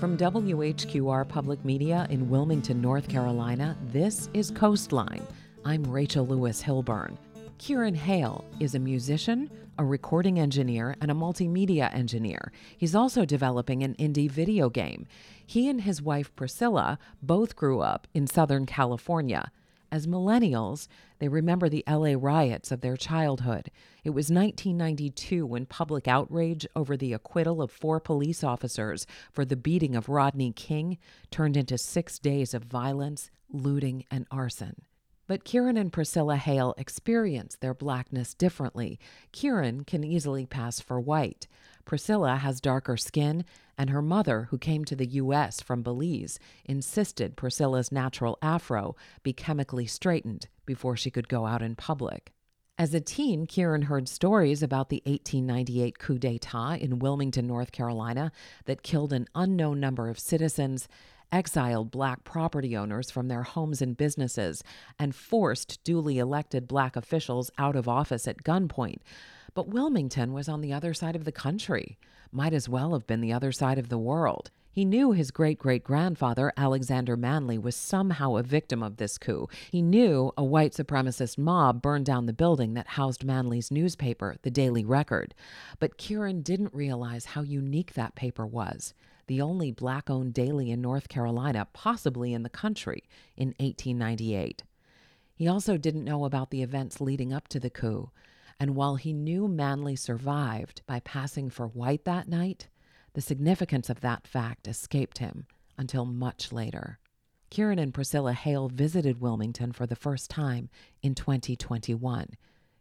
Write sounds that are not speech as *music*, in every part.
From WHQR Public Media in Wilmington, North Carolina, this is Coastline. I'm Rachel Lewis Hilburn. Kieran Hale is a musician, a recording engineer, and a multimedia engineer. He's also developing an indie video game. He and his wife Priscilla both grew up in Southern California. As millennials, they remember the LA riots of their childhood. It was 1992 when public outrage over the acquittal of four police officers for the beating of Rodney King turned into six days of violence, looting, and arson. But Kieran and Priscilla Hale experience their blackness differently. Kieran can easily pass for white. Priscilla has darker skin, and her mother, who came to the U.S. from Belize, insisted Priscilla's natural afro be chemically straightened before she could go out in public. As a teen, Kieran heard stories about the 1898 coup d'etat in Wilmington, North Carolina, that killed an unknown number of citizens exiled black property owners from their homes and businesses, and forced duly elected black officials out of office at gunpoint. But Wilmington was on the other side of the country, might as well have been the other side of the world. He knew his great great grandfather, Alexander Manly, was somehow a victim of this coup. He knew a white supremacist mob burned down the building that housed Manly's newspaper, the Daily Record. But Kieran didn't realize how unique that paper was the only black owned daily in North Carolina, possibly in the country, in 1898. He also didn't know about the events leading up to the coup, and while he knew Manly survived by passing for white that night, the significance of that fact escaped him until much later. Kieran and Priscilla Hale visited Wilmington for the first time in 2021.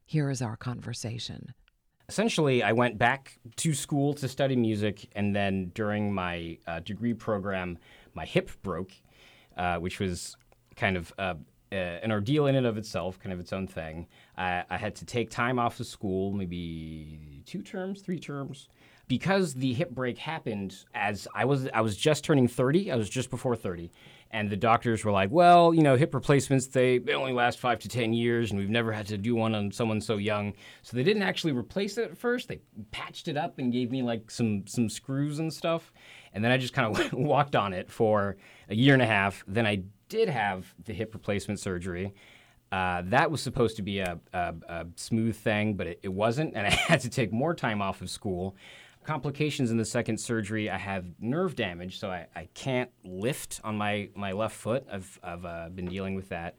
Here is our conversation essentially, I went back to school to study music, and then during my uh, degree program, my hip broke, uh, which was kind of uh, an ordeal in and of itself, kind of its own thing. I, I had to take time off of school, maybe two terms, three terms, because the hip break happened as I was I was just turning 30. I was just before 30. And the doctors were like, well, you know, hip replacements, they, they only last five to 10 years, and we've never had to do one on someone so young. So they didn't actually replace it at first. They patched it up and gave me like some, some screws and stuff. And then I just kind of *laughs* walked on it for a year and a half. Then I did have the hip replacement surgery. Uh, that was supposed to be a, a, a smooth thing, but it, it, wasn't. And I *laughs* had to take more time off of school complications in the second surgery, I have nerve damage, so I, I can't lift on my, my left foot. I've, I've uh, been dealing with that.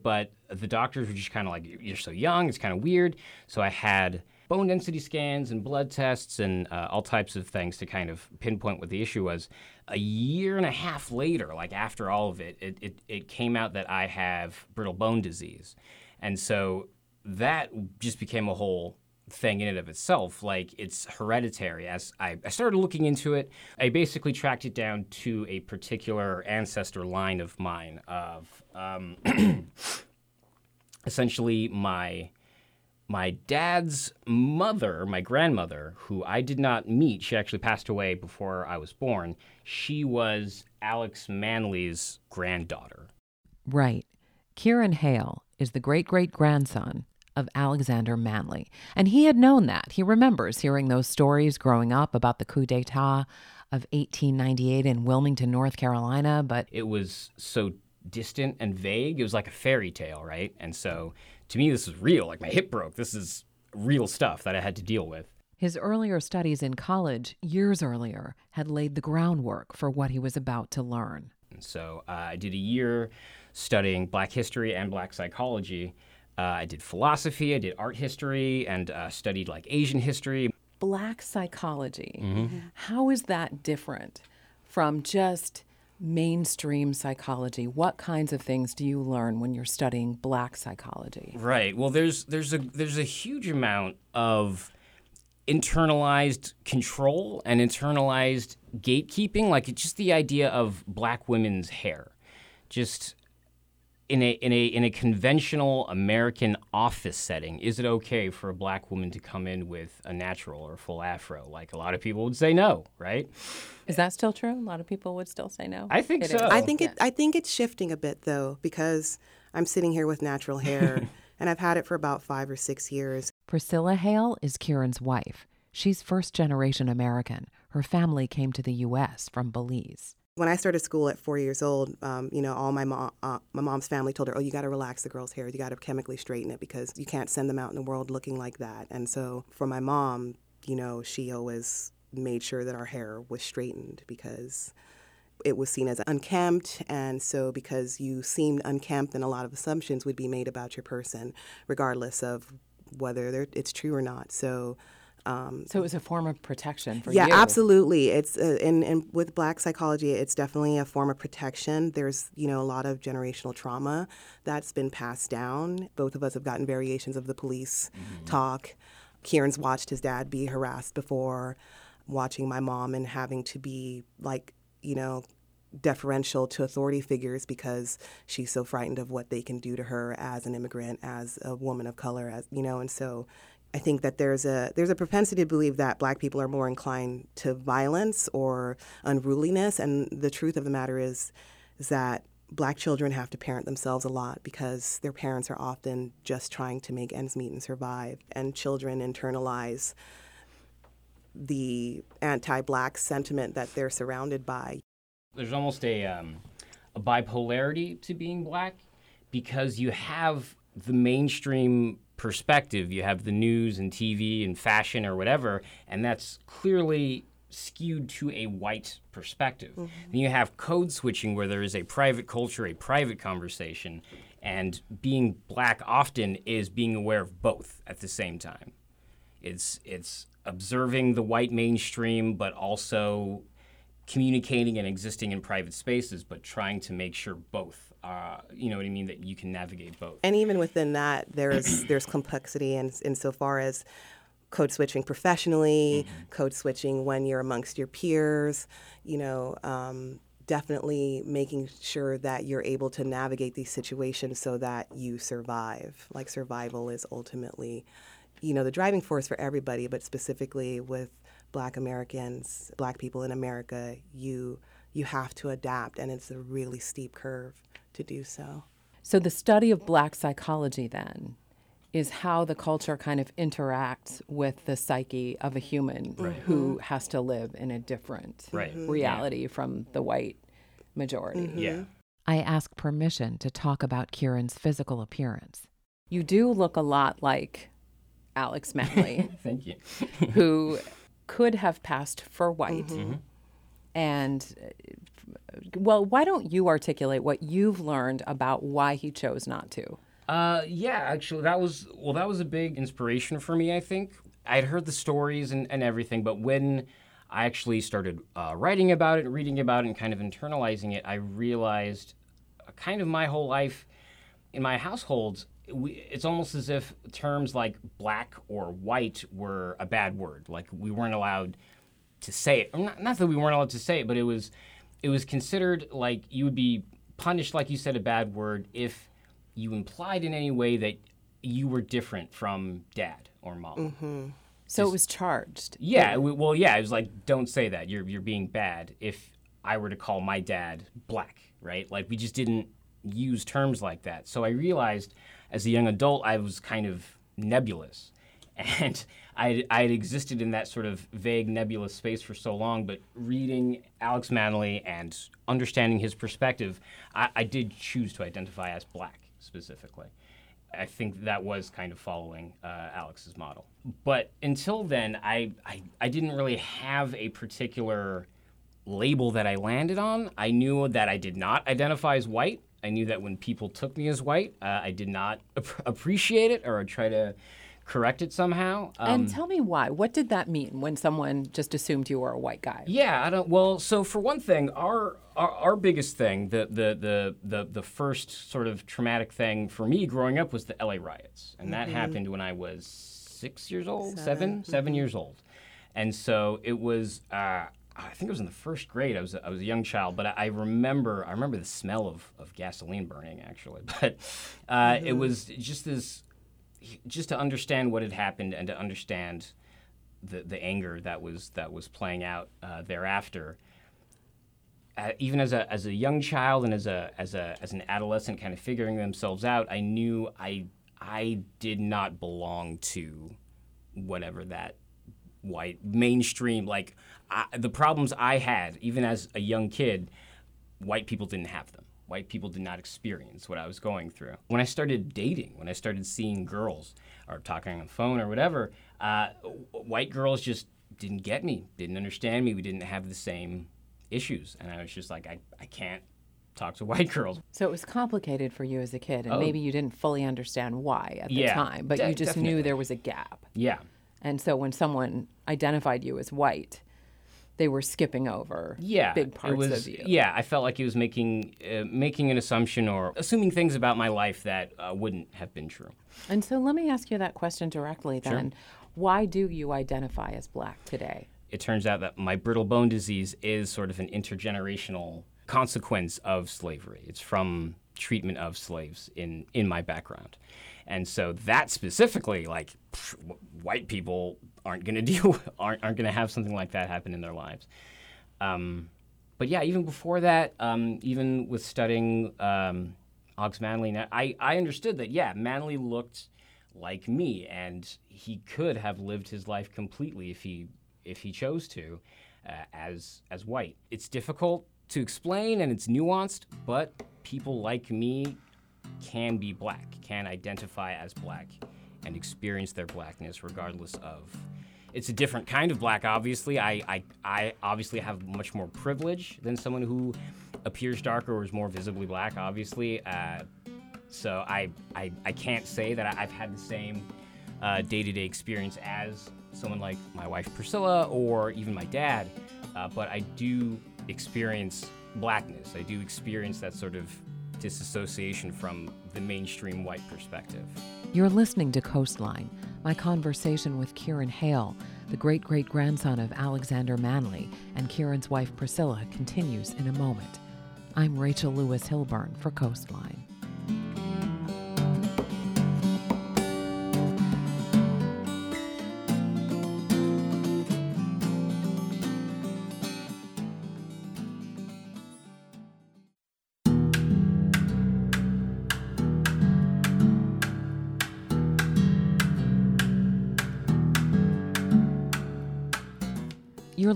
But the doctors were just kind of like, you're so young, it's kind of weird. So I had bone density scans and blood tests and uh, all types of things to kind of pinpoint what the issue was. A year and a half later, like after all of it, it, it, it came out that I have brittle bone disease. And so that just became a whole thing in and of itself. Like it's hereditary. As I, I, started looking into it, I basically tracked it down to a particular ancestor line of mine of um, *clears throat* essentially my my dad's mother, my grandmother, who I did not meet, she actually passed away before I was born. She was Alex Manly's granddaughter. Right. Kieran Hale is the great great grandson of Alexander Manly. And he had known that. He remembers hearing those stories growing up about the coup d'etat of 1898 in Wilmington, North Carolina, but it was so distant and vague. It was like a fairy tale, right? And so to me, this is real. Like my hip broke. This is real stuff that I had to deal with. His earlier studies in college, years earlier, had laid the groundwork for what he was about to learn. And so uh, I did a year studying black history and black psychology. Uh, I did philosophy, I did art history, and uh, studied like Asian history. Black psychology. Mm-hmm. How is that different from just mainstream psychology? What kinds of things do you learn when you're studying black psychology? Right. Well, there's there's a there's a huge amount of internalized control and internalized gatekeeping like it's just the idea of black women's hair just in a in a in a conventional American office setting, is it okay for a black woman to come in with a natural or full afro? Like a lot of people would say no, right? Is that still true? A lot of people would still say no. I think It so. is. I think Yeah. it. I think it's shifting a bit though because I'm sitting here with natural hair, *laughs* and I've had it for about five or six years. Priscilla Hale is Kieran's wife. She's first generation American. Her family came to the U.S. from Belize. When I started school at four years old, um, you know, all my mom, uh, my mom's family told her, "Oh, you got to relax the girl's hair. You got to chemically straighten it because you can't send them out in the world looking like that." And so, for my mom, you know, she always made sure that our hair was straightened because it was seen as unkempt, and so because you seemed unkempt, then a lot of assumptions would be made about your person, regardless of whether it's true or not. So. Um, So it was a form of protection for yeah, you. absolutely. It's uh, and, and with black psychology, it's definitely a form of protection. There's you know a lot of generational trauma that's been passed down. Both of us have gotten variations of the police talk. Kieran's watched his dad be harassed before, watching my mom and having to be like you know deferential to authority figures because she's so frightened of what they can do to her as an immigrant, as a woman of color, as you know, and so I think that there's a there's a propensity to believe that black people are more inclined to violence or unruliness, and the truth of the matter is is that black children have to parent themselves a lot because their parents are often just trying to make ends meet and survive, and children internalize the anti-black sentiment that they're surrounded by. there's almost a um, a bipolarity to being black because you have the mainstream perspective, you have the news and TV and fashion or whatever, and that's clearly skewed to a white perspective. Mm-hmm. Then you have code switching where there is a private culture, a private conversation, and being black often is being aware of both at the same time. It's it's observing the white mainstream, but also communicating and existing in private spaces, but trying to make sure both, uh, you know what I mean, that you can navigate both. And even within that, there's *clears throat* there's complexity in insofar as code switching professionally, code switching when you're amongst your peers, you know, um, definitely making sure that you're able to navigate these situations so that you survive. Like survival is ultimately, you know, the driving force for everybody, but specifically with Black Americans, Black people in America, you you have to adapt, and it's a really steep curve to do so. So the study of black psychology then is how the culture kind of interacts with the psyche of a human who has to live in a different Right. Mhm. reality from the white majority. Yeah. I ask permission to talk about Kieran's physical appearance. You do look a lot like Alex Manly, *laughs* Thank you. who could have passed for white. And, uh, well, why don't you articulate what you've learned about why he chose not to? Uh, yeah, actually, that was well, that was a big inspiration for me. I think I'd heard the stories and, and everything, but when I actually started uh, writing about it, reading about it, and kind of internalizing it, I realized uh, kind of my whole life in my household. We, it's almost as if terms like black or white were a bad word. Like we weren't allowed to say it. Not, not that we weren't allowed to say it, but it was it was considered like you would be punished, like you said, a bad word if you implied in any way that you were different from dad or mom. Mm-hmm. So it was charged. Yeah, well, yeah, it was like don't say that. You're you're being bad. If I were to call my dad black, right? Like we just didn't use terms like that. So I realized as a young adult I was kind of nebulous. *laughs* And I had existed in that sort of vague nebulous space for so long, but reading Alex Manly and understanding his perspective, I, I did choose to identify as black specifically. I think that was kind of following uh, Alex's model. But until then, I, I, I didn't really have a particular label that I landed on. I knew that I did not identify as white. I knew that when people took me as white, uh, I did not ap- appreciate it or try to correct it somehow. Um, and tell me why. What did that mean when someone just assumed you were a white guy? Yeah, I don't. Well, so for one thing, our our, our biggest thing, the, the the the the first sort of traumatic thing for me growing up was the LA riots, and that happened when I was six years old, 7 7 years old, and so it was. Uh, I think it was in the first grade. I was I was a young child, but I, I remember I remember the smell of, of gasoline burning actually. *laughs* But uh, it was just this, just to understand what had happened and to understand the the anger that was that was playing out uh, thereafter. Uh, even as a as a young child and as a as a as an adolescent, kind of figuring themselves out, I knew I I did not belong to whatever that white mainstream like I, the problems I had even as a young kid white people didn't have them white people did not experience what I was going through when I started dating when I started seeing girls or talking on the phone or whatever uh, white girls just didn't get me didn't understand me we didn't have the same issues and I was just like I, I can't talk to *laughs* white girls So it was complicated for you as a kid, and Oh. maybe you didn't fully understand why at the Yeah, time, but de- you just definitely. knew there was a gap. yeah And so when someone identified you as white, they were skipping over yeah, big parts it was, of you. Yeah, I felt like he was making uh, making an assumption or assuming things about my life that uh, wouldn't have been true. And so let me ask you that question directly then. Why do you identify as black today? It turns out that my brittle bone disease is sort of an intergenerational consequence of slavery. It's from treatment of slaves in in my background. And so that specifically, like pff, white people aren't going *laughs* to deal, aren't aren't going to have something like that happen in their lives. Um, but yeah, even before that, um, even with studying um, Ox Manly, I, I understood that, yeah, Manly looked like me, and he could have lived his life completely if he if he chose to, uh, as as white. It's difficult to explain and it's nuanced, but people like me can be black, can identify as black, and experience their blackness regardless of. It's a different kind of black, obviously. I, I, I obviously have much more privilege than someone who appears darker or is more visibly black, obviously. Uh, so I, I, I can't say that I've had the same uh, day-to-day experience as someone like my wife Priscilla or even my dad, uh, but I do experience blackness. I do experience that sort of disassociation from the mainstream white perspective. You're listening to Coastline, my conversation with Kieran Hale, the great great grandson of Alexander Manly, and Kieran's wife Priscilla continues in a moment. I'm Rachel Lewis Hilburn for Coastline.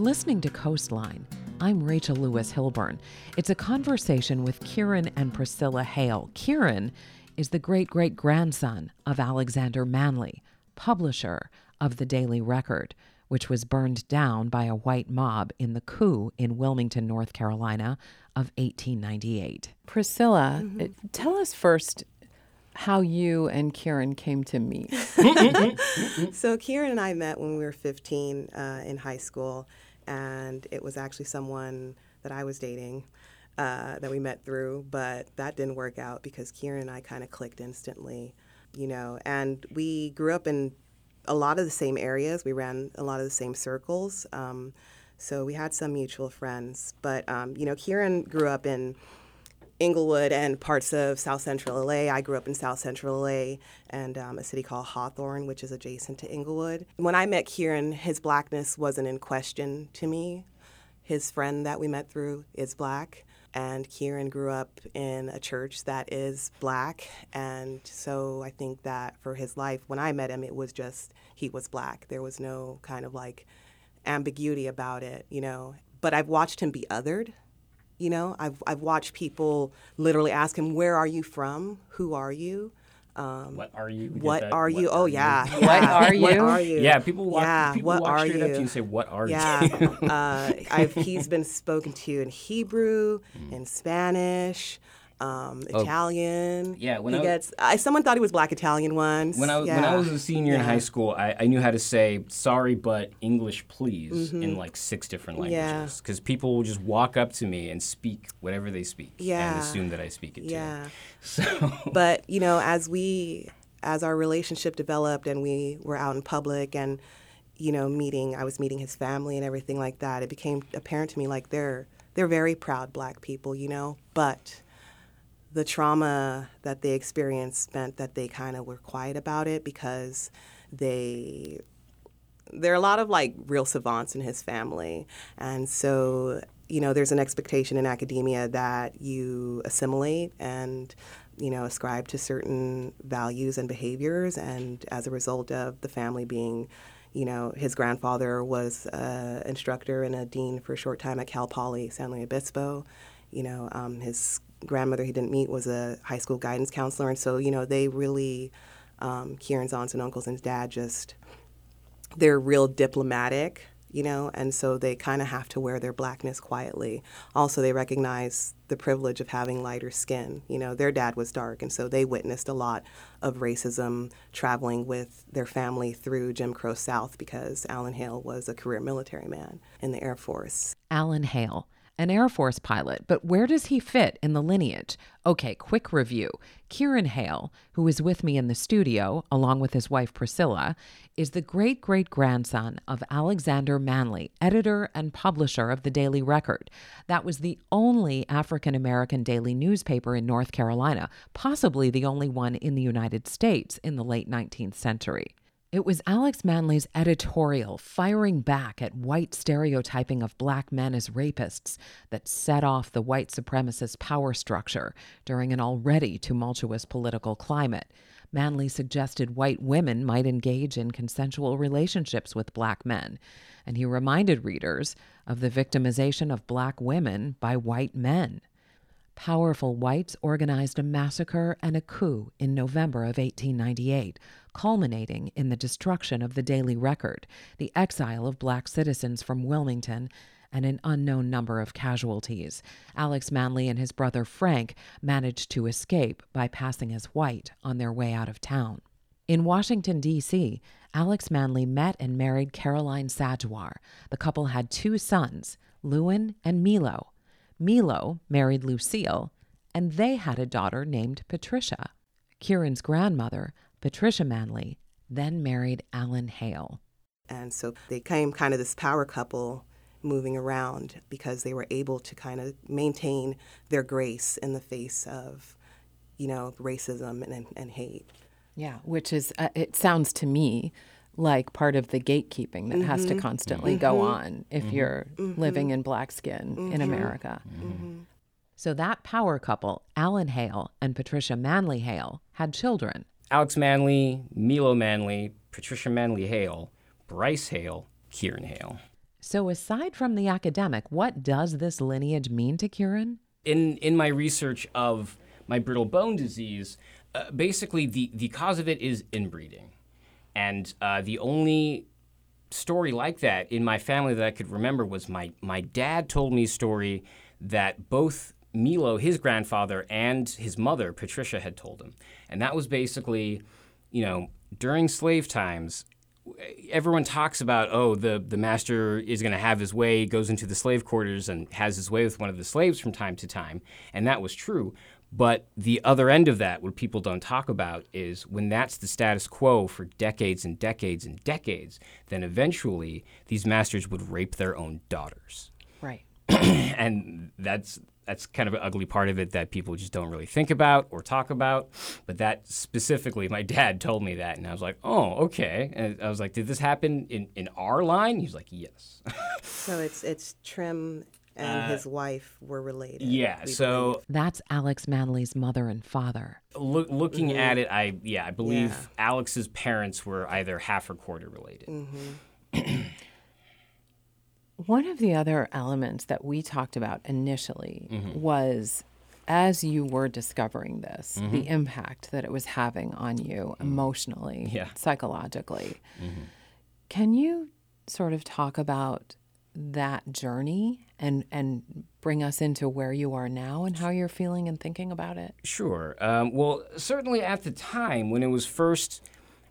Listening to Coastline. I'm Rachel Lewis Hilburn. It's a conversation with Kieran and Priscilla Hale. Kieran is the great great grandson of Alexander Manly, publisher of the Daily Record, which was burned down by a white mob in the coup in Wilmington, North Carolina of 1898. Priscilla, uh, tell us first how you and Kieran came to meet. *laughs* *laughs* So Kieran and I met when we were 15 uh, in high school, and it was actually someone that I was dating uh, that we met through, but that didn't work out because Kieran and I kind of clicked instantly, you know. And we grew up in a lot of the same areas. We ran a lot of the same circles, um, so we had some mutual friends. But um, you know, Kieran grew up in Inglewood and parts of South Central LA. I grew up in South Central LA and um, a city called Hawthorne, which is adjacent to Inglewood. When I met Kieran, his blackness wasn't in question to me. His friend that we met through is black, and Kieran grew up in a church that is black. And so I think that for his life, when I met him, it was just he was black. There was no kind of like ambiguity about it, you know. But I've watched him be othered you know, I've, I've watched people literally ask him, Where are you from? Who are you? What are you? What that? are you? Oh, yeah. *laughs* What yeah. are What you? are you? Yeah, people walk, Yeah, people what walk are straight up to you you? and say, "What are Yeah, you?" uh, I've, he's been spoken to in Hebrew, *laughs* Mm. in Spanish, um, Italian. Oh. Yeah, when he I- gets. I, someone thought he was black Italian once. When I, yeah. when I was a senior in high school, I, I knew how to say sorry but English please in like six different Mm-hmm. Yeah. languages. Because people will just walk up to me and speak whatever they speak and assume that I speak it Yeah. too. *laughs* So but you know as we as our relationship developed and we were out in public and you know, meeting, I was meeting his family and everything like that, it became apparent to me like they're they're very proud black people, you know, but the trauma that they experienced meant that they kind of were quiet about it because they there are a lot of like real savants in his family. And so you know there's an expectation in academia that you assimilate and you know ascribe to certain values and behaviors. And as a result of the family being you know his grandfather was an instructor and a dean for a short time at cal poly san luis obispo. You know um, his grandmother he didn't meet was a high school guidance counselor and so you know they really um, kieran's aunts and uncles and his dad just they're real diplomatic, you know, and so they kind of have to wear their blackness quietly. Also, they recognize the privilege of having lighter skin. You know, their dad was dark, and so they witnessed a lot of racism traveling with their family through Jim Crow South because Alan Hale was a career military man in the Air Force. Alan Hale an Air Force pilot, but where does he fit in the lineage? Okay, quick review. Kieran Hale, who is with me in the studio, along with his wife Priscilla, is the great great grandson of Alexander Manly, editor and publisher of the Daily Record. That was the only African American daily newspaper in North Carolina, possibly the only one in the United States in the late 19th century. It was Alex Manly's editorial firing back at white stereotyping of black men as rapists that set off the white supremacist power structure during an already tumultuous political climate. Manly suggested white women might engage in consensual relationships with black men, and he reminded readers of the victimization of black women by white men. Powerful whites organized a massacre and a coup in November of 1898 culminating in the destruction of the Daily Record, the exile of black citizens from Wilmington, and an unknown number of casualties. Alex Manly and his brother Frank managed to escape by passing as white on their way out of town. In Washington, D.C., Alex Manly met and married Caroline Sadgwar. The couple had two sons, Lewin and Milo. Milo married Lucille, and they had a daughter named Patricia. Kieran's grandmother, Patricia Manly then married Alan Hale. And so they became kind of this power couple moving around because they were able to kind of maintain their grace in the face of, you know, racism and, and hate. Yeah, which is, uh, it sounds to me like part of the gatekeeping that mm-hmm. has to mm-hmm. constantly mm-hmm. go on if mm-hmm. you're mm-hmm. living in black skin in mm-hmm. America. So that power couple, Alan Hale and Patricia Manly Hale, had children. Alex Manly, Milo Manly, Patricia Manly Hale, Bryce Hale, Kieran Hale. So, aside from the academic, what does this lineage mean to Kieran? In, in my research of my brittle bone disease, uh, basically the, the cause of it is inbreeding. And uh, the only story like that in my family that I could remember was my, my dad told me a story that both Milo, his grandfather, and his mother, Patricia, had told him. And that was basically, you know, during slave times, everyone talks about, oh, the, the master is going to have his way, goes into the slave quarters and has his way with one of the slaves from time to time. And that was true. But the other end of that, what people don't talk about, is when that's the status quo for decades and decades and decades, then eventually these masters would rape their own daughters. Right. *clears throat* and that's that's kind of an ugly part of it that people just don't really think about or talk about. But that specifically, my *laughs* dad told me that, and I was like, oh, okay. And I was like, did this happen in, in our line? He's like, yes. *laughs* so it's it's Trim and uh, his wife were related. Yeah, so believe. that's Alex Manly's mother and father. looking mm-hmm. at it, I yeah, I believe yeah. Alex's parents were either half or quarter related. Mm-hmm. *clears throat* One of the other elements that we talked about initially mm-hmm. was as you were discovering this, mm-hmm. the impact that it was having on you mm-hmm. emotionally, yeah. psychologically. Mm-hmm. Can you sort of talk about that journey and and bring us into where you are now and how you're feeling and thinking about it? Sure. Um, well, certainly at the time when it was first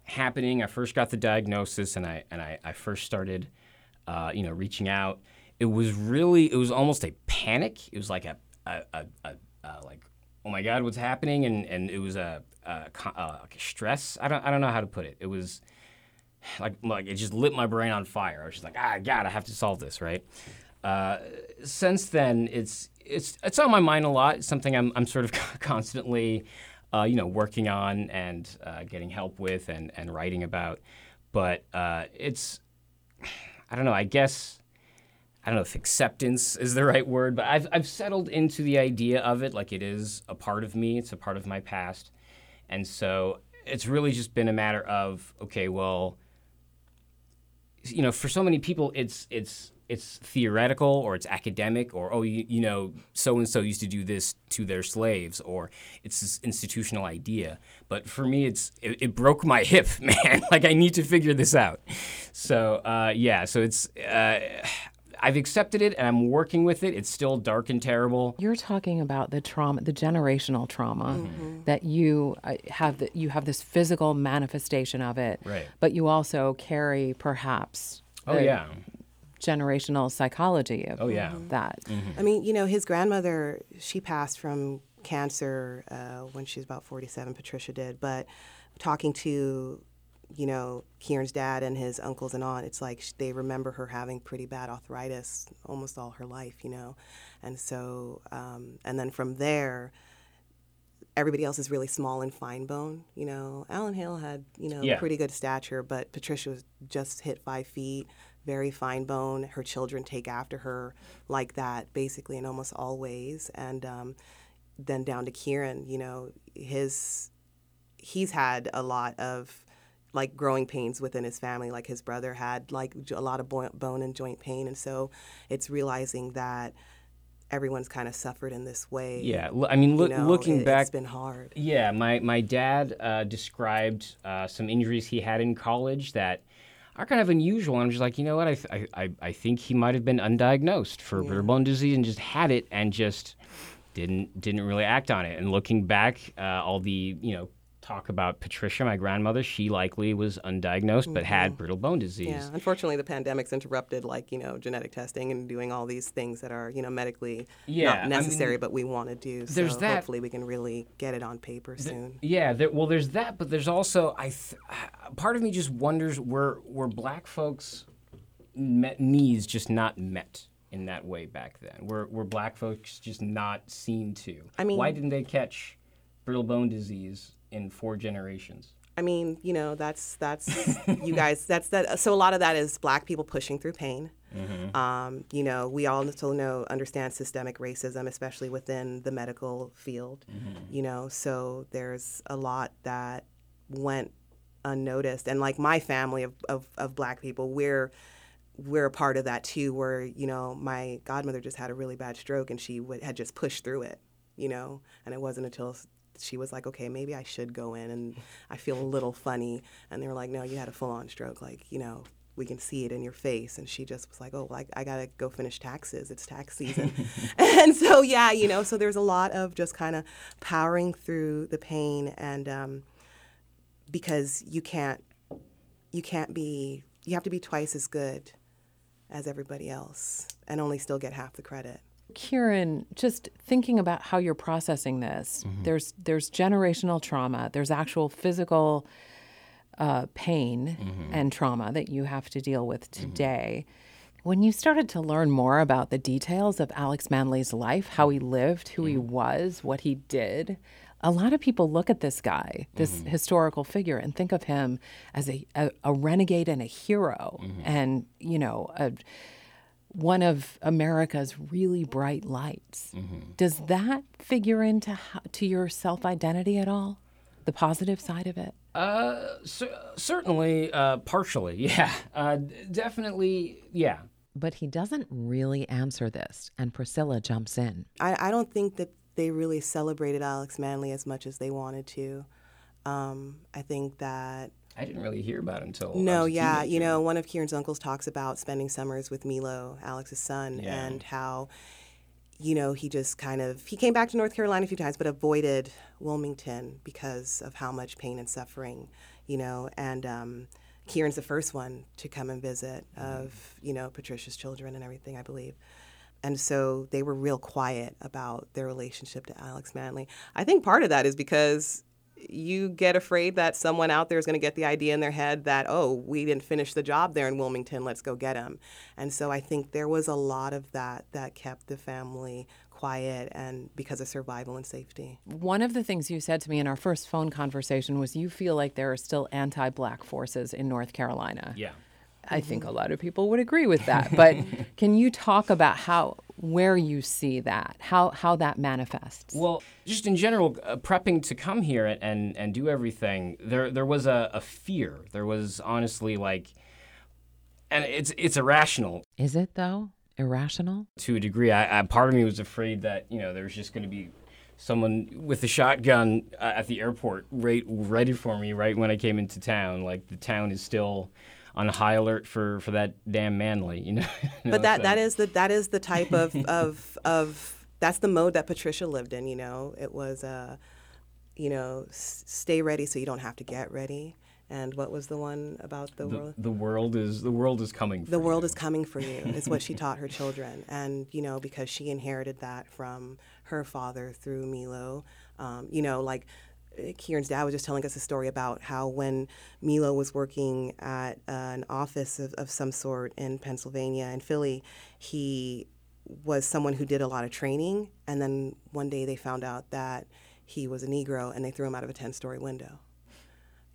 happening, I first got the diagnosis and I and I, I first started uh, you know, reaching out. It was really, it was almost a panic. It was like a, a, a, a uh, like, oh my God, what's happening? And, and it was a, a stress. I don't, I don't know how to put it. It was, like like it just lit my brain on fire. I was just like, ah, God, I have to solve this, right? Uh, since then, it's it's it's on my mind a lot. It's something I'm I'm sort of *laughs* constantly, uh, you know, working on and uh, getting help with and and writing about. But uh, it's I don't know. I guess I don't know if acceptance is the right word, but I've I've settled into the idea of it like it is a part of me. It's a part of my past, and so it's really just been a matter of okay, well, you know, for so many people, it's it's it's theoretical or it's academic or oh you, you know so and so used to do this to their slaves or it's this institutional idea but for me it's it, it broke my *laughs* hip man *laughs* like i need to figure this out so uh, yeah so it's uh, I've accepted it and I'm working with it. It's still dark and terrible. You're talking about the trauma, the generational trauma mm-hmm. that you uh, have. The, you have this physical manifestation of it, right? But you also carry perhaps. Oh yeah generational psychology of oh, yeah. that. Mm-hmm. I mean, you know, his grandmother, she passed from cancer uh, when she was about 47, Patricia did, but talking to, you know, Kieran's dad and his uncles and aunt, it's like they remember her having pretty bad arthritis almost all her life, you know. And so, um, and then from there, everybody else is really small and fine bone. You know, Alan Hale had, you know, yeah. pretty good stature, but Patricia was just hit five feet very fine bone. Her children take after her like that, basically, in almost all ways. And um, then down to Kieran, you know, his he's had a lot of like growing pains within his family. Like his brother had like a lot of bone and joint pain, and so it's realizing that everyone's kind of suffered in this way. Yeah, I mean, look, you know, looking it, back, it's been hard. Yeah, my my dad uh, described uh, some injuries he had in college that are kind of unusual. And I'm just like, you know what? I, th- I, I think he might have been undiagnosed for yeah. brittle bone disease and just had it and just didn't didn't really act on it. And looking back, uh, all the you know talk about Patricia, my grandmother. She likely was undiagnosed mm-hmm. but had mm-hmm. brittle bone disease. Yeah, unfortunately, the pandemic's interrupted like you know genetic testing and doing all these things that are you know medically yeah, not necessary, I mean, but we want to do. There's so that. Hopefully, we can really get it on paper the, soon. Yeah, there, well, there's that, but there's also I. Th- part of me just wonders were were black folks met, needs just not met in that way back then? Were were black folks just not seen to? I mean, why didn't they catch brittle bone disease in four generations. I mean, you know, that's that's *laughs* you guys. That's that. So a lot of that is black people pushing through pain. Mm-hmm. Um, you know, we all still know understand systemic racism, especially within the medical field. Mm-hmm. You know, so there's a lot that went unnoticed, and like my family of, of, of black people, we're we're a part of that too. Where you know, my godmother just had a really bad stroke, and she would, had just pushed through it. You know, and it wasn't until she was like, okay, maybe I should go in and I feel a little funny. And they were like, no, you had a full on stroke. Like, you know, we can see it in your face. And she just was like, oh, well, I, I got to go finish taxes. It's tax season. *laughs* *laughs* and so, yeah, you know, so there's a lot of just kind of powering through the pain. And um, because you can't, you can't be, you have to be twice as good as everybody else and only still get half the credit. Kieran, just thinking about how you're processing this, mm-hmm. there's there's generational trauma, there's actual physical uh, pain mm-hmm. and trauma that you have to deal with mm-hmm. today. Mm-hmm. When you started to learn more about the details of Alex Manly's life, how he lived, who he mm-hmm. was, what he did, a lot of people look at this guy, this mm-hmm. historical figure, and think of him as a, a, a renegade and a hero, and you know a one of America's really bright lights. Mm-hmm. Does that figure into how, to your self identity at all? The positive side of it? Uh, certainly, uh, partially, *laughs* yeah. Uh, definitely, yeah. But he doesn't really answer this, and Priscilla jumps in. I, I don't think that they really celebrated Alex Manly as much as they wanted to. Um, I think that I didn't really hear about until. No, yeah. You know, one of Kieran's uncles talks about spending summers with Milo, Alex's son, yeah. and how, you know, he just kind of he came back to North Carolina a few times, but avoided Wilmington because of how much pain and suffering, you know, and. Um, Kieran's the first one to come and visit of, you know, Patricia's children and everything, I believe. And so they were real quiet about their relationship to Alex Manly. I think part of that is because you get afraid that someone out there is going to get the idea in their head that, oh, we didn't finish the job there in Wilmington, let's go get him. And so I think there was a lot of that that kept the family quiet and because of survival and safety. One of the things you said to me in our first phone conversation was you feel like there are still anti black forces in North Carolina. Yeah. I think a lot of people would agree with that. But *laughs* can you talk about how where you see that, how how that manifests? Well, just in general, uh, prepping to come here and, and, and do everything, there there was a, a fear. There was honestly like, and it's it's irrational Is it, though? Irrational? to a degree. I, I part of me was afraid that you know there was just going to be someone with a shotgun uh, at the airport right ready for me right when I came into town. Like the town is still on high alert for for that damn Manly, you know. *laughs* You know, But that, so- that is the that is the type of, of of that's the mode that Patricia lived in. You know, it was uh, you know, s- stay ready so you don't have to get ready. And what was the one about the, the, world? the world is the world is coming. For The world you. is coming for you is what she taught her children, and you know because she inherited that from her father through Milo. Um, you know, like Kieran's dad was just telling us a story about how when Milo was working at uh, an office of, of some sort in Pennsylvania and Philly, he was someone who did a lot of training, and then one day they found out that he was a Negro, and they threw him out of a ten-story window.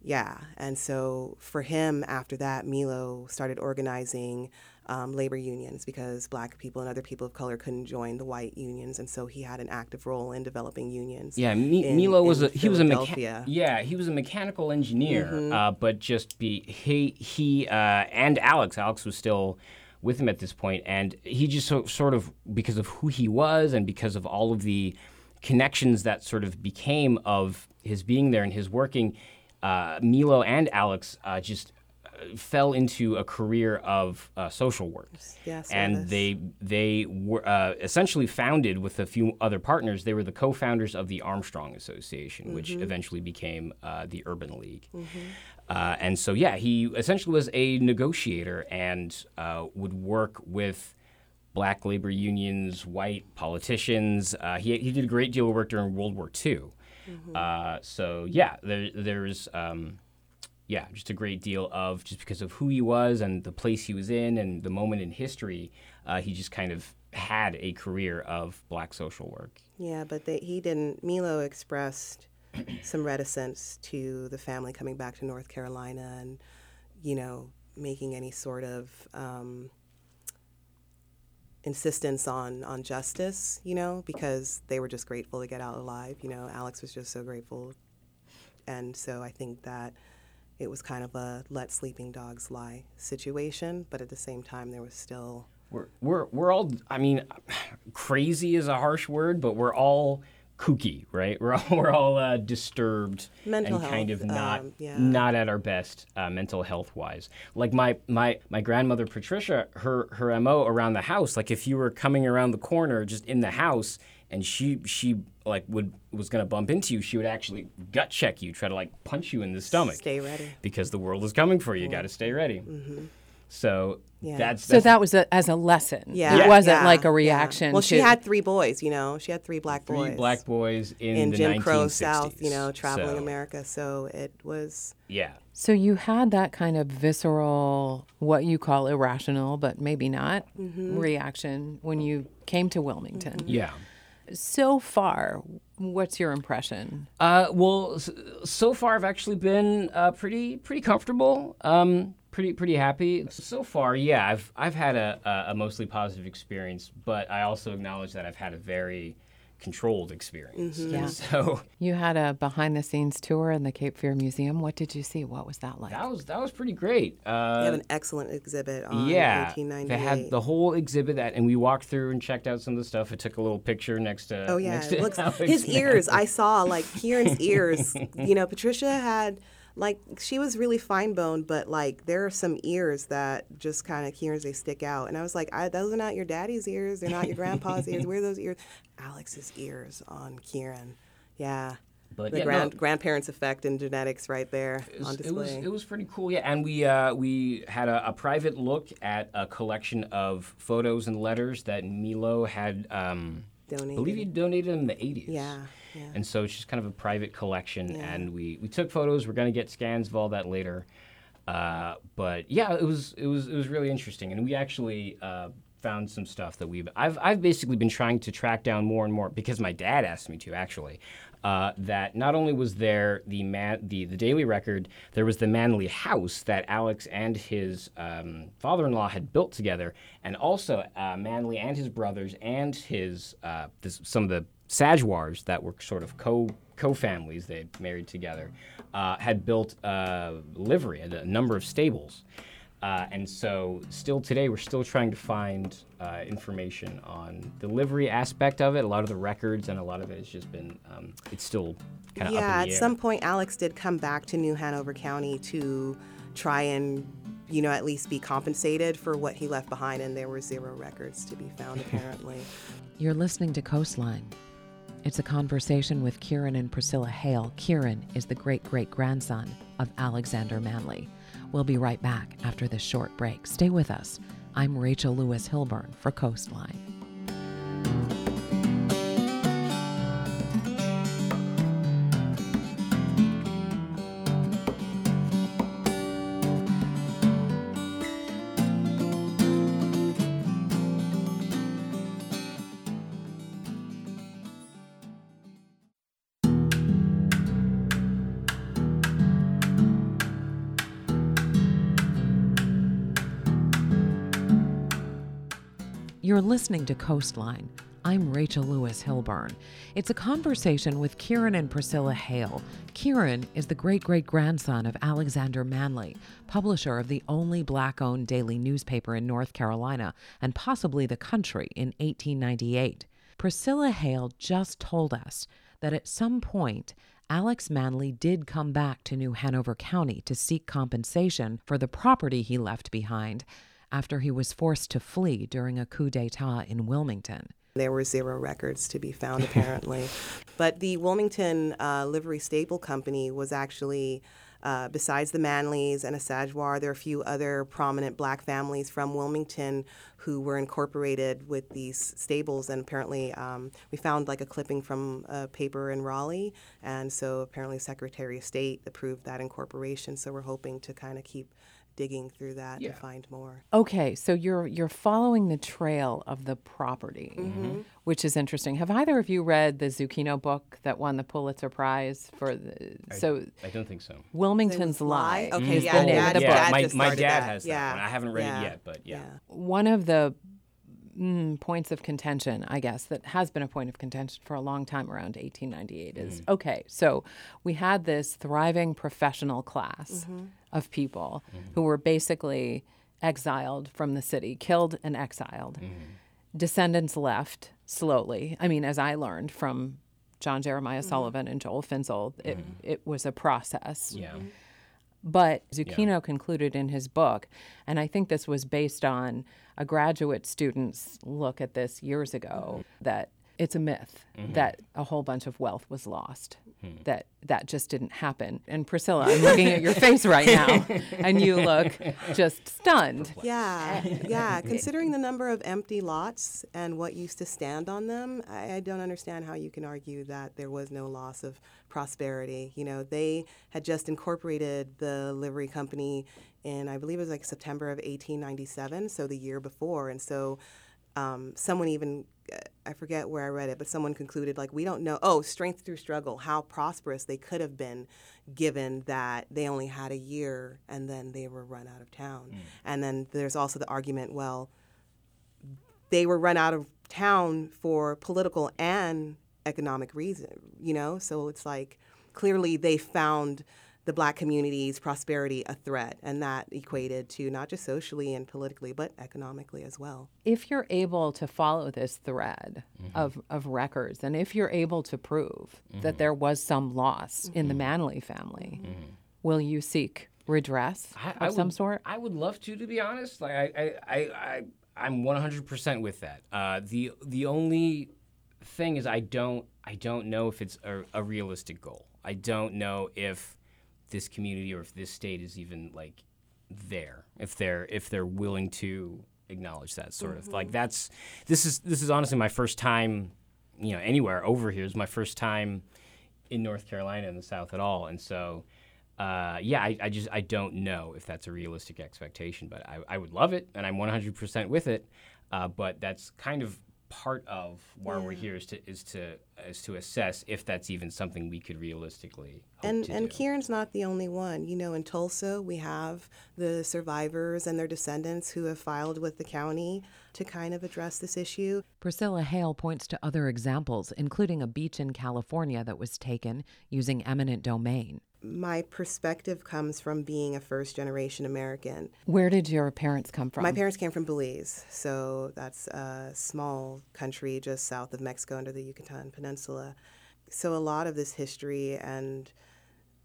Yeah, and so for him, after that, Milo started organizing um, labor unions because black people and other people of color couldn't join the white unions, and so he had an active role in developing unions. Yeah, Mi- in- Milo was a he was a mecha- yeah he was a mechanical engineer, Mm-hmm. uh, but just be he he uh, and Alex Alex was still with him at this point, and he just so, sort of because of who he was and because of all of the connections that sort of became of his being there and his working, uh, Milo and Alex uh, just fell into a career of uh, social work. Yeah, and service. they they were uh, essentially founded with a few other partners. They were the co-founders of the Armstrong Association, which eventually became uh, the Urban League. Uh, and so, yeah, he essentially was a negotiator and uh, would work with black labor unions, white politicians. Uh, he, he did a great deal of work during World War II. Uh, so, yeah, there, there's. Um, yeah, just a great deal of just because of who he was and the place he was in and the moment in history, uh, he just kind of had a career of black social work. Yeah, but they, he didn't. Milo expressed *clears throat* some reticence to the family coming back to North Carolina and, you know, making any sort of um, insistence on on justice. You know, because they were just grateful to get out alive. You know, Alex was just so grateful, and so I think that it was kind of a let sleeping dogs lie situation. But at the same time, there was still We're, we're, we're all, I mean, *sighs* crazy is a harsh word, but we're all kooky, right? *laughs* We're all, we're all uh, disturbed Mental and kind health, of not um, yeah. not at our best uh, mental health wise. Like my, my my grandmother Patricia, her her mo around the house, like if you were coming around the corner just in the house and she she like would was gonna bump into you, she would actually gut check you, try to like punch you in the stomach stay ready. because the world is coming for you. You got to stay ready. So Yeah. that's, So that was a, as a lesson. Yeah, It wasn't yeah, like a yeah. reaction. Well, she to- had three boys. You know, she had three black boys. three boys black boys in, in the Jim Crow 1960s. South. You know, traveling So, America. So it was. Yeah. So you had that kind of visceral, what you call irrational, but maybe not, Mm-hmm. reaction when you came to Wilmington. Yeah. So far, what's your impression? Uh, well, so far I've actually been uh, pretty pretty comfortable. Um, pretty pretty happy so far. Yeah, I've I've had a, a, a mostly positive experience, but I also acknowledge that I've had a very controlled experience. Yeah. *laughs* So You had a behind the scenes tour in the Cape Fear Museum. What did you see? What was that like? that was that was pretty great. They Uh, have an excellent exhibit on yeah, they had the whole exhibit that, and we walked through and checked out some of the stuff. I took a little picture next to. Oh yeah, next to *laughs* looks Alex his Mann. ears. I saw like *laughs* Kieran's ears. You know, Patricia had like she was really fine boned, but like there are some ears that just kind of Kieran's they stick out. And I was like, I, those are not your daddy's ears. They're not your grandpa's ears. Where are those ears? Alex's ears on Kieran. Yeah. But the yeah, no, grandparents effect and genetics right there It was, on it was it was pretty cool, yeah. And we uh, we had a, a private look at a collection of photos and letters that Milo had. Um, I believe he Donated. donated in the eighties. Yeah. and so it's just kind of a private collection. And we we took photos. We're gonna get scans of all that later. Uh, but yeah, it was it was it was really interesting, and we actually. Uh, found some stuff that we've I've, I've basically been trying to track down more and more because my dad asked me to actually uh, that not only was there the man the, the daily record there was the manly house that alex and his um, father-in-law had built together and also uh, manly and his brothers and his uh, this, some of the Sadgwars that were sort of co co families they married together uh, had built a livery a number of stables uh, and so, still today, we're still trying to find uh, information on the livery aspect of it. A lot of the records and a lot of it has just been, um, it's still kind of yeah, up in at air. some point, Alex did come back to New Hanover County to try and, you know, at least be compensated for what he left behind, and there were zero records to be found, *laughs* apparently. You're listening to Coastline. It's a conversation with Kieran and Priscilla Hale. Kieran is the great great grandson of Alexander Manly. We'll be right back after this short break. Stay with us. I'm Rachel Lewis Hilburn for Coastline. Listening to Coastline. I'm Rachel Lewis Hilburn. It's a conversation with Kieran and Priscilla Hale. Kieran is the great great grandson of Alexander Manly, publisher of the only black owned daily newspaper in North Carolina and possibly the country in 1898. Priscilla Hale just told us that at some point, Alex Manly did come back to New Hanover County to seek compensation for the property he left behind after he was forced to flee during a coup d'etat in Wilmington. There were zero records to be found, *laughs* apparently. but the Wilmington uh, Livery Stable Company was actually, uh, besides the Manlys and a Sadgwar, there are a few other prominent black families from Wilmington who were incorporated with these stables. And apparently, um, we found like a clipping from a paper in Raleigh. And so apparently, Secretary of State approved that incorporation. So we're hoping to kind of keep digging through that Yeah. to find more. Okay, so you're you're following the trail of the property, mm-hmm. which is interesting. Have either of you read the Zucchino book that won the Pulitzer Prize for the so I don't think so. Wilmington's Lie? Lie? Okay, is yeah, the name Dad- of the yeah, book. my, my dad that. has that Yeah, one. I haven't read yeah, it yet, but yeah. One of the mm, points of contention, I guess, that has been a point of contention for a long time around 1898 is mm-hmm. okay, so we had this thriving professional class mm-hmm. of people mm-hmm. who were basically exiled from the city, killed and exiled. Descendants left slowly. I mean, as I learned from John Jeremiah Sullivan and Joel Finsel, it, it was a process. Yeah. But Zucchino concluded in his book, and I think this was based on a graduate student's look at this years ago, mm-hmm. that it's a myth mm-hmm. that a whole bunch of wealth was lost. That that just didn't happen. And Priscilla, I'm looking at your face right now, *laughs* and you look just stunned. Yeah, yeah. *laughs* Considering the number of empty lots and what used to stand on them, I, I don't understand how you can argue that there was no loss of prosperity. You know, they had just incorporated the livery company in, I believe it was like September of 1897, so the year before. And so um, someone even, uh, I forget where I read it, but someone concluded, like, we don't know, oh, strength through struggle, how prosperous they could have been given that they only had a year and then they were run out of town. Mm. And then there's also the argument, well, they were run out of town for political and economic reason, you know? So it's like clearly they found the black community's prosperity a threat, and that equated to not just socially and politically, but economically as well. If you're able to follow this thread mm-hmm. of, of records, and if you're able to prove that mm-hmm. there was some loss in the mm-hmm. Manly family, will you seek redress I, of I some would, sort? I would love to, to be honest. Like I, I, I, I I'm 100% with that. Uh, the the only thing is I don't I don't know if it's a, a realistic goal. I don't know if this community or if this state is even like there. If they're if they're willing to acknowledge that sort of like that's this is this is honestly my first time you know anywhere over here. It's my first time in North Carolina in the South at all, and so. Uh, yeah, I, I just I don't know if that's a realistic expectation, but I, I would love it, and I'm 100% with it. Uh, but that's kind of part of why we're here is to is to is to assess if that's even something we could realistically hope and to and do. Kieran's not the only one. You know, in Tulsa, we have the survivors and their descendants who have filed with the county to kind of address this issue. Priscilla Hale points to other examples, including a beach in California that was taken using eminent domain. My perspective comes from being a first generation American. Where did your parents come from? My parents came from Belize, so that's a small country just south of Mexico under the Yucatan Peninsula. So a lot of this history and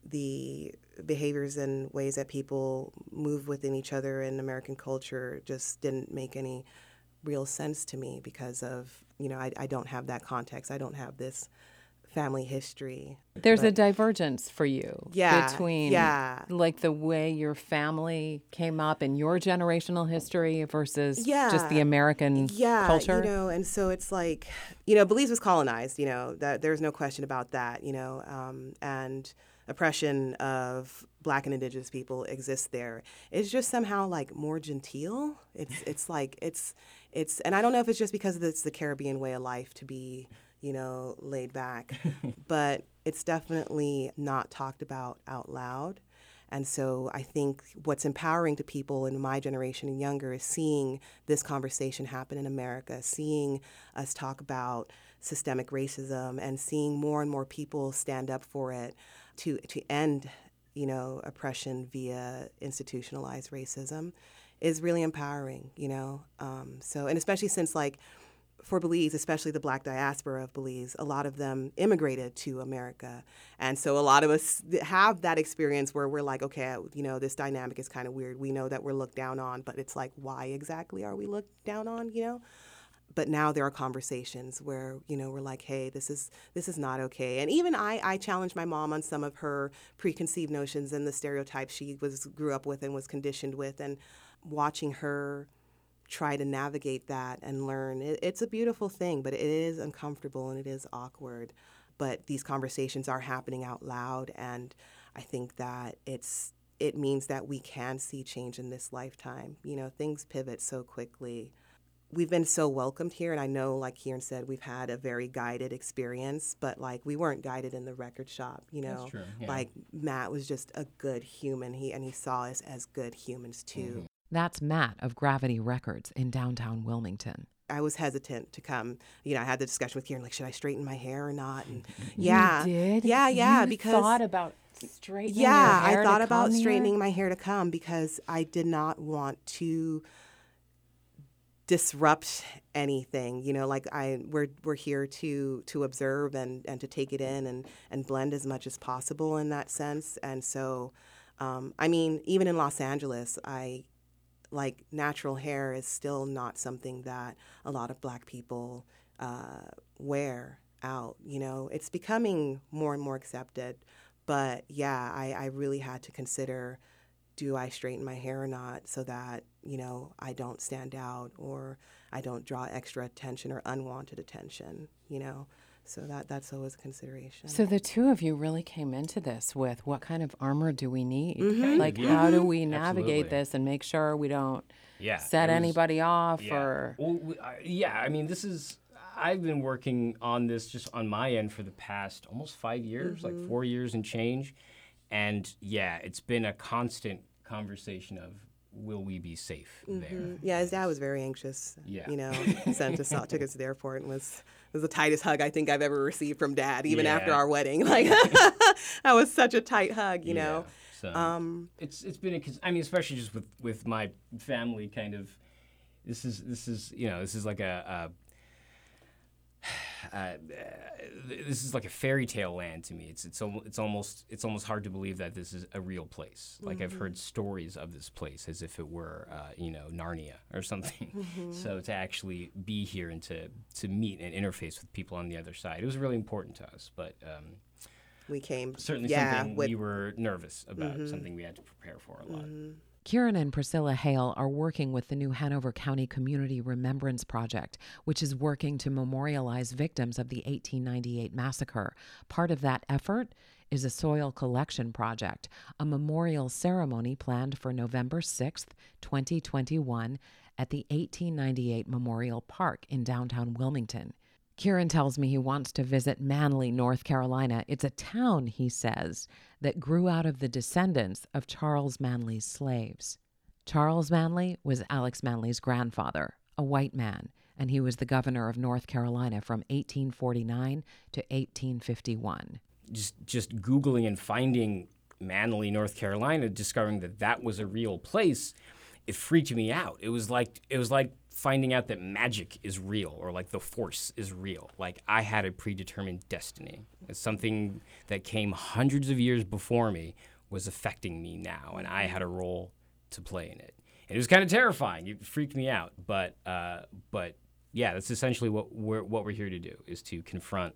the behaviors and ways that people move within each other in American culture just didn't make any real sense to me because of, you know, I, I don't have that context. I don't have this family history. There's a divergence for you Yeah, between yeah. like the way your family came up in your generational history versus yeah. just the American yeah, culture. you know, and so it's like, you know, Belize was colonized. You know, that there's no question about that. You know, um, and oppression of Black and Indigenous people exists there. It's just somehow like more genteel. It's it's like it's it's, and I don't know if it's just because it's the Caribbean way of life to be, you know, laid back, *laughs* but it's definitely not talked about out loud. And so I think what's empowering to people in my generation and younger is seeing this conversation happen in America, seeing us talk about systemic racism and seeing more and more people stand up for it to, to end, you know, oppression via institutionalized racism is really empowering, you know. Um, so, and especially since like for Belize, especially the black diaspora of Belize, a lot of them immigrated to America. And so a lot of us have that experience where we're like, okay, uh, you know, this dynamic is kind of weird. We know that we're looked down on, but it's like, why exactly are we looked down on, you know? But now there are conversations where, you know, we're like, hey, this is this is not okay. And even I, I challenged my mom on some of her preconceived notions and the stereotypes she was grew up with and was conditioned with and watching her try to navigate that and learn. It, it's a beautiful thing, but it is uncomfortable and it is awkward. But these conversations are happening out loud, and I think that it's it means that we can see change in this lifetime. You know, things pivot so quickly. We've been so welcomed here, and I know, like Kieran said, we've had a very guided experience, but like we weren't guided in the record shop. You know, true, yeah. like Matt was just a good human. He and he saw us as good humans too. Mm-hmm. That's Matt of Gravity Records in downtown Wilmington. I was hesitant to come. You know, I had the discussion with Kieran, like, should I straighten my hair or not? And yeah, You did? yeah, yeah, You because thought about straightening yeah, your hair I thought about come here? straightening my hair to come because I did not want to disrupt anything. You know, like I we're we're here to to observe and and to take it in and and blend as much as possible in that sense. And so, um, I mean, even in Los Angeles, I like natural hair is still not something that a lot of black people uh, wear out. You know, it's becoming more and more accepted. But yeah, I, I really had to consider do I straighten my hair or not so that, you know, I don't stand out or I don't draw extra attention or unwanted attention, you know? So that, that's always a consideration. So the two of you really came into this with what kind of armor do we need? Mm-hmm. Like, Yeah. how do we navigate Absolutely. this and make sure we don't Yeah, set was- anybody off Yeah. or Well, we- I- yeah, I mean, this is. I've been working on this just on my end for the past almost five years, like mm-hmm. four years and change. And yeah, it's been a constant conversation of will we be safe mm-hmm. there? yeah, his dad was very anxious. Yeah. You know, *laughs* sent us out, took us to the airport and was was the tightest hug I think I've ever received from dad, even after our wedding. *laughs* Like *laughs* that was such a tight hug, you know. Yeah, So um, it's it's been a, cons- I mean, especially just with with my family, kind of. This is this is you know this is like a. a uh, this is like a fairy tale land to me. It's it's al- it's almost it's almost hard to believe that this is a real place. Like I've heard stories of this place as if it were uh, you know Narnia or something. *laughs* So to actually be here and to to meet and interface with people on the other side, it was really important to us. But um, We came certainly yeah, something with we were nervous about, something we had to prepare for a lot. Kieran and Priscilla Hale are working with the new Hanover County Community Remembrance Project, which is working to memorialize victims of the 1898 massacre. Part of that effort is a soil collection project, a memorial ceremony planned for November 6th, 2021, at the 1898 Memorial Park in downtown Wilmington. Kieran tells me he wants to visit Manly, North Carolina. It's a town, he says, that grew out of the descendants of Charles Manly's slaves. Charles Manly was Alex Manly's grandfather, a white man, and he was the governor of North Carolina from 1849 to 1851. Just just googling and finding Manly, North Carolina, discovering that that was a real place, it freaked me out. It was like it was like finding out that magic is real or like the force is real. Like I had a predetermined destiny. It's something that came hundreds of years before me was affecting me now, and I had a role to play in it. And it was kind of terrifying. It freaked me out, but uh, but yeah, that's essentially what we're what we're here to do is to confront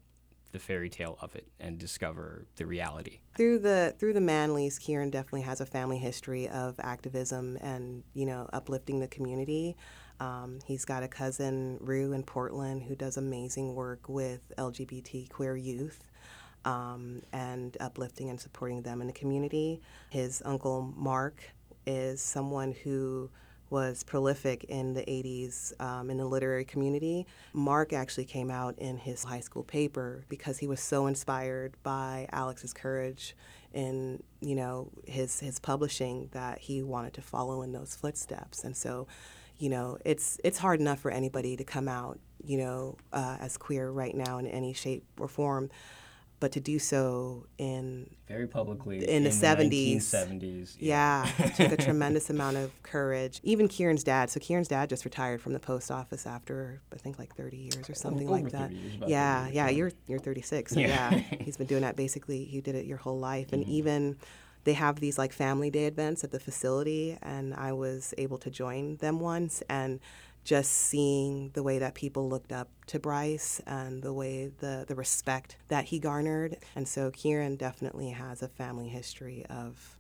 the fairy tale of it and discover the reality. Through the through the Manlys, Kieran definitely has a family history of activism and you know uplifting the community. Um, he's got a cousin, Rue, in Portland, who does amazing work with LGBT queer youth. Um, and uplifting and supporting them in the community. His uncle Mark is someone who was prolific in the 80s um, in the literary community. Mark actually came out in his high school paper because he was so inspired by Alex's courage in you know his his publishing that he wanted to follow in those footsteps. And so you know, it's it's hard enough for anybody to come out, you know, uh, as queer right now in any shape or form, but to do so in very publicly in, the seventies, seventies, yeah, yeah took a *laughs* tremendous amount of courage. Even Kieran's dad. So Kieran's dad just retired from the post office after I think like thirty years or something Over like that. Years, yeah, yeah. Years. You're you're thirty six. So yeah. yeah, *laughs* he's been doing that basically. You did it your whole life, and mm-hmm. even they have these like family day events at the facility, and I was able to join them once and just seeing the way that people looked up to Bryce and the way the, the respect that he garnered. And so Kieran definitely has a family history of,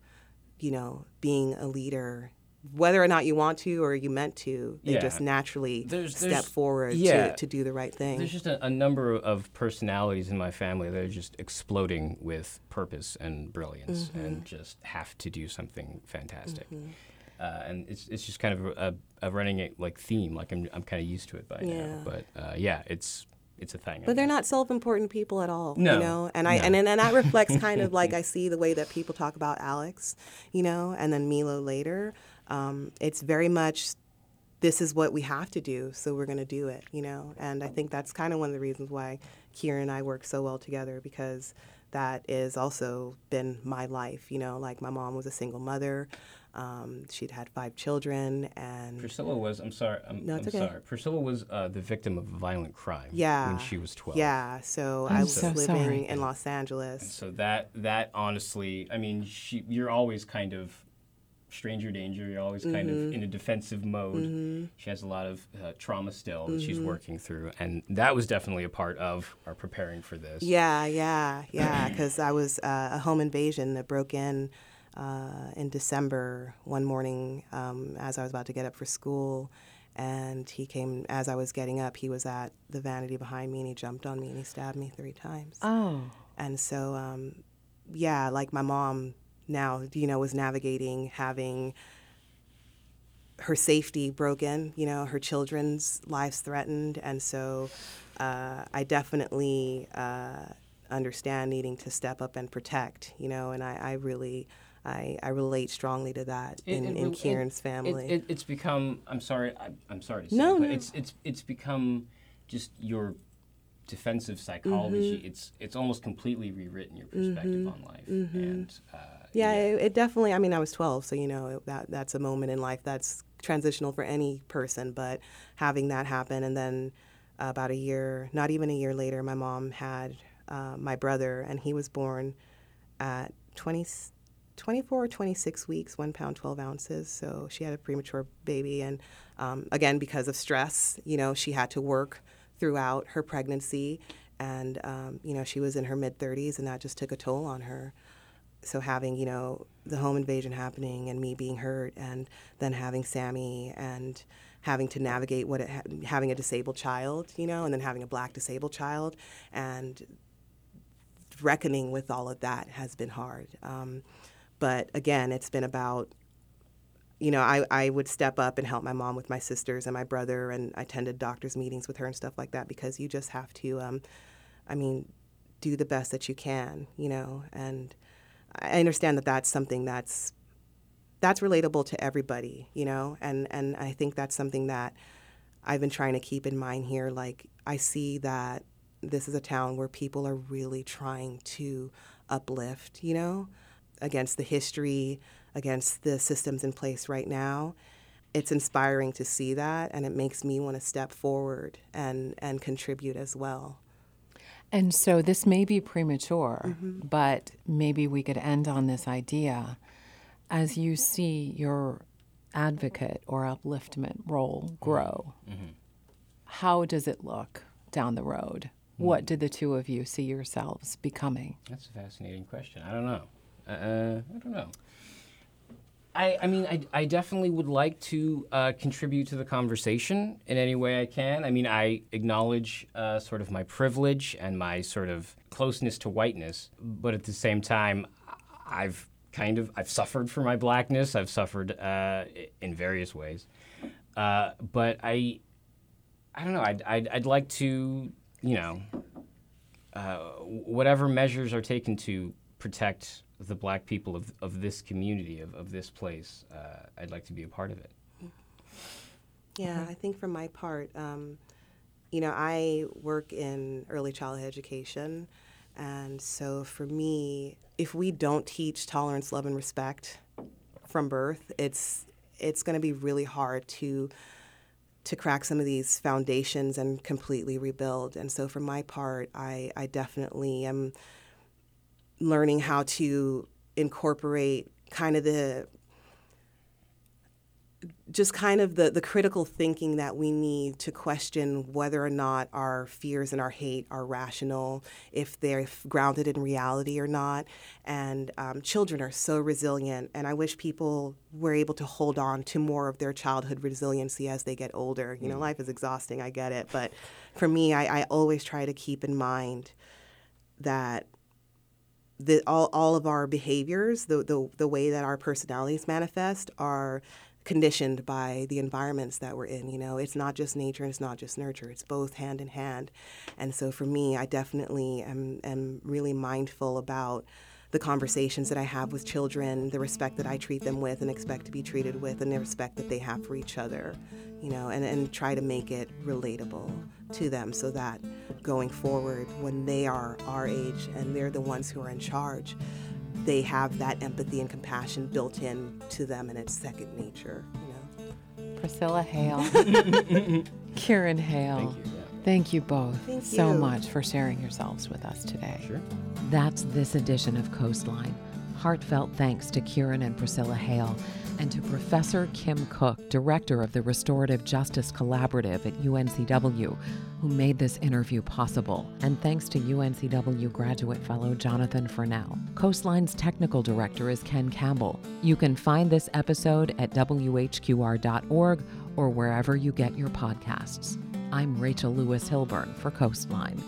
you know, being a leader whether or not you want to or you meant to, they yeah. just naturally there's, step there's, forward yeah. to, to do the right thing. There's just a, a, number of personalities in my family that are just exploding with purpose and brilliance mm-hmm. and just have to do something fantastic. Mm-hmm. Uh, and it's it's just kind of a, a running like theme. Like I'm I'm kind of used to it by yeah. now. But uh, yeah, it's it's a thing. But they're not self-important people at all. No, you know, and I no. and and that reflects kind of like *laughs* I see the way that people talk about Alex, you know, and then Milo later. Um, it's very much this is what we have to do, so we're going to do it, you know. And I think that's kind of one of the reasons why Kieran and I work so well together because that is also been my life, you know. Like my mom was a single mother. Um, she'd had five children, and Priscilla was. I'm sorry. I'm, no, I'm okay. sorry. Priscilla was uh, the victim of a violent crime. Yeah. When she was 12. Yeah. So I'm I was so living sorry. in Los Angeles. And so that that honestly, I mean, she, you're always kind of stranger danger. You're always kind Mm-hmm. of in a defensive mode. She has a lot of uh, trauma still that Mm-hmm. she's working through, and that was definitely a part of our preparing for this. Yeah, yeah, yeah. *clears throat* Because I was uh, a home invasion that broke in uh, in December one morning um, as I was about to get up for school. And he came as I was getting up. He was at the vanity behind me, and he jumped on me and he stabbed me three times. Oh. And so, um, yeah, like my mom now, you know, was navigating having her safety broken, you know, her children's lives threatened. And so uh, I definitely uh, understand needing to step up and protect, you know, and I, I really. I, I relate strongly to that in, it in Kieran's it- family. It, it's become. I'm sorry. I, I'm sorry to say, No, but no. it's it's it's become just your defensive psychology. Mm-hmm. It's it's almost completely rewritten your perspective on life, and uh, Yeah, It, it definitely. I mean, I was 12, so you know that that's a moment in life that's transitional for any person. But having that happen, and then about a year, not even a year later, my mom had uh, my brother, and he was born at 20, 24 or 26 weeks, one pound 12 ounces. So she had a premature baby, and um, again because of stress, you know, she had to work throughout her pregnancy, and um, you know she was in her mid 30s, and that just took a toll on her. So having you know the home invasion happening and me being hurt and then having Sammy and having to navigate what it ha- having a disabled child, you know, and then having a black disabled child and reckoning with all of that has been hard. Um, but again, it's been about you know, I, I would step up and help my mom with my sisters and my brother, and I attended doctor's meetings with her and stuff like that because you just have to, um, I mean, do the best that you can, you know. And I understand that that's something that's that's relatable to everybody, you know. And and I think that's something that I've been trying to keep in mind here. Like I see that this is a town where people are really trying to uplift, you know, against the history against the systems in place right now. It's inspiring to see that, and it makes me want to step forward and, and contribute as well. And so this may be premature, mm-hmm. but maybe we could end on this idea. As you see your advocate or upliftment role grow, mm-hmm. how does it look down the road? Mm-hmm. What do the two of you see yourselves becoming? That's a fascinating question. I don't know. Uh, I don't know. I, I mean, I, I definitely would like to uh, contribute to the conversation in any way I can. I mean, I acknowledge uh, sort of my privilege and my sort of closeness to whiteness, but at the same time, I've kind of I've suffered for my blackness. I've suffered uh, in various ways, uh, but I I don't know. I'd, I'd, I'd like to you know uh, whatever measures are taken to protect the black people of, of this community, of, of this place, uh, I'd like to be a part of it. Yeah, I think for my part, um, you know, I work in early childhood education. And so for me, if we don't teach tolerance, love, and respect from birth, it's it's going to be really hard to to crack some of these foundations and completely rebuild. And so for my part, I, I definitely am learning how to incorporate kind of the just kind of the, the critical thinking that we need to question whether or not our fears and our hate are rational, if they're grounded in reality or not. And um, children are so resilient, and I wish people were able to hold on to more of their childhood resiliency as they get older. You know, mm. life is exhausting, I get it. But for me, I, I always try to keep in mind that the, all, all of our behaviors, the, the, the way that our personalities manifest, are conditioned by the environments that we're in. You know, it's not just nature and it's not just nurture, it's both hand in hand. And so for me, I definitely am, am really mindful about the conversations that I have with children, the respect that I treat them with and expect to be treated with, and the respect that they have for each other, you know, and, and try to make it relatable to them so that going forward, when they are our age and they're the ones who are in charge, they have that empathy and compassion built in to them and it's second nature, you know. Priscilla Hale, *laughs* Kieran Hale. Thank you. Thank you both Thank so you. much for sharing yourselves with us today. Sure. That's this edition of Coastline. Heartfelt thanks to Kieran and Priscilla Hale and to Professor Kim Cook, Director of the Restorative Justice Collaborative at UNCW, who made this interview possible. And thanks to UNCW graduate fellow Jonathan Furnell. Coastline's technical director is Ken Campbell. You can find this episode at WHQR.org or wherever you get your podcasts. I'm Rachel Lewis Hilburn for Coastline.